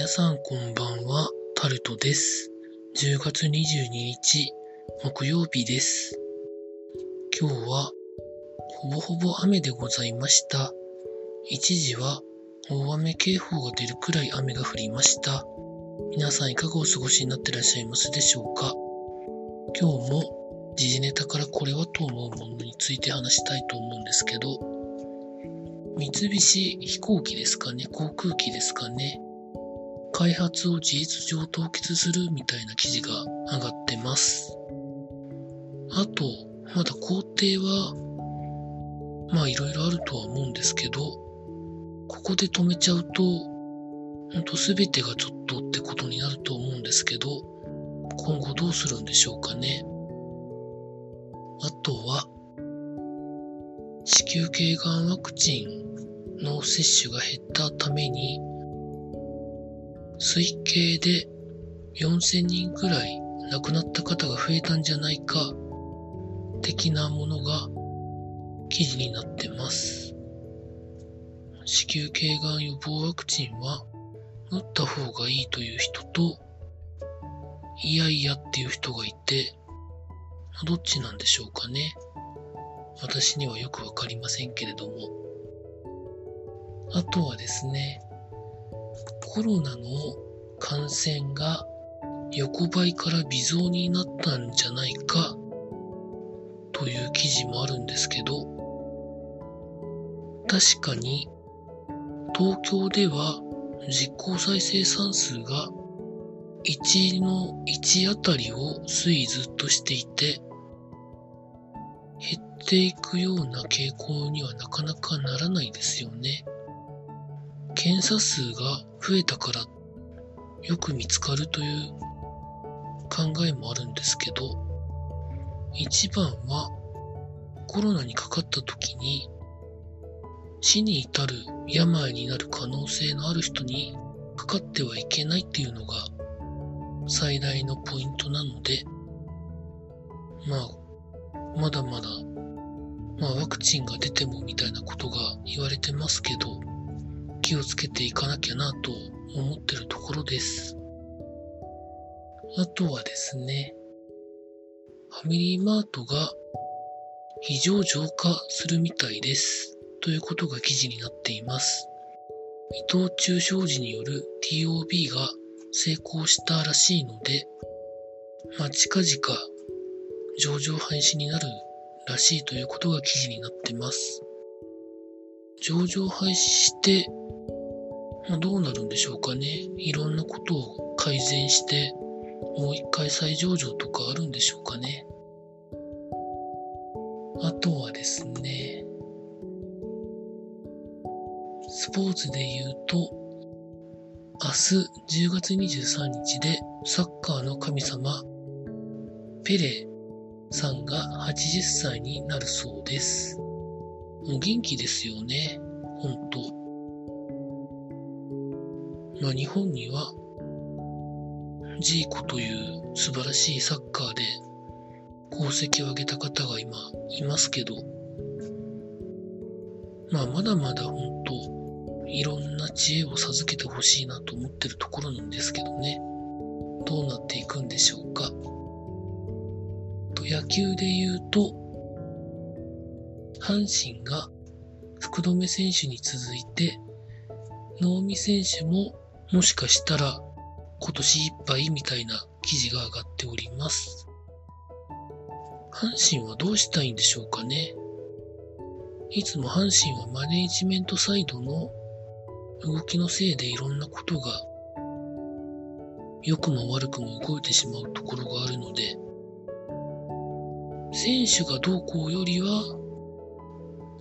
皆さんこんばんは、タルトです。10月22日、木曜日です。今日は、ほぼほぼ雨でございました。一時は、大雨警報が出るくらい雨が降りました。皆さんいかがお過ごしになってらっしゃいますでしょうか今日も、時事ネタからこれはと思うものについて話したいと思うんですけど、三菱飛行機ですかね？航空機ですかね？開発を事実上凍結するみたいな記事が上がってます。あと、まだ工程は、まあいろいろあるとは思うんですけど、ここで止めちゃうと、ほんと全てがちょっとってことになると思うんですけど、今後どうするんでしょうかね。あとは、子宮頸がんワクチンの接種が減ったために、推計で4000人くらい亡くなった方が増えたんじゃないか、的なものが記事になってます。子宮頸がん予防ワクチンは打った方がいいという人と、いやいやっていう人がいて、どっちなんでしょうかね。私にはよくわかりませんけれども。あとはですね、コロナの感染が横ばいから微増になったんじゃないかという記事もあるんですけど、確かに東京では実効再生産数が1の1あたりを推移ずっとしていて、減っていくような傾向にはなかなかならないですよね。検査数が増えたからよく見つかるという考えもあるんですけど、一番はコロナにかかった時に死に至る病になる可能性のある人にかかってはいけないっていうのが最大のポイントなので、まあ、まだまだ、まあワクチンが出てもみたいなことが言われてますけど、気をつけていかなきゃなと思ってるところです。あとはですね、ファミリーマートが非常上化するみたいです。ということが記事になっています。伊藤忠商事による TOB が成功したらしいので、まあ、近々上場廃止になるらしいということが記事になってます。上場廃止して、まあ、どうなるんでしょうかね。いろんなことを改善して、もう一回再上場とかあるんでしょうかね。あとはですね、スポーツで言うと、明日10月23日でサッカーの神様、ペレさんが80歳になるそうです。もう元気ですよね、ほんと。まあ日本には、ジーコという素晴らしいサッカーで功績を上げた方が今いますけど、まあまだまだ本当いろんな知恵を授けてほしいなと思ってるところなんですけどね。どうなっていくんでしょうか。と野球で言うと、阪神が福留選手に続いて、能見選手ももしかしたら今年いっぱいみたいな記事が上がっております。阪神はどうしたいんでしょうかね。いつも阪神はマネージメントサイドの動きのせいでいろんなことが良くも悪くも動いてしまうところがあるので、選手がどうこうよりは、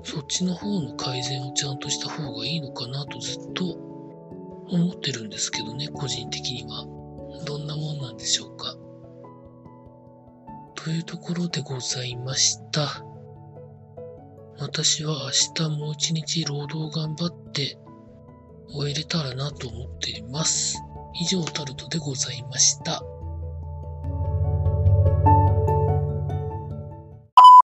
そっちの方の改善をちゃんとした方がいいのかなとずっと思ってるんですけどね、個人的には。どんなもんなんでしょうか。というところでございました。私は明日もう一日労働頑張って終えれたらなと思っています。以上タルトでございました。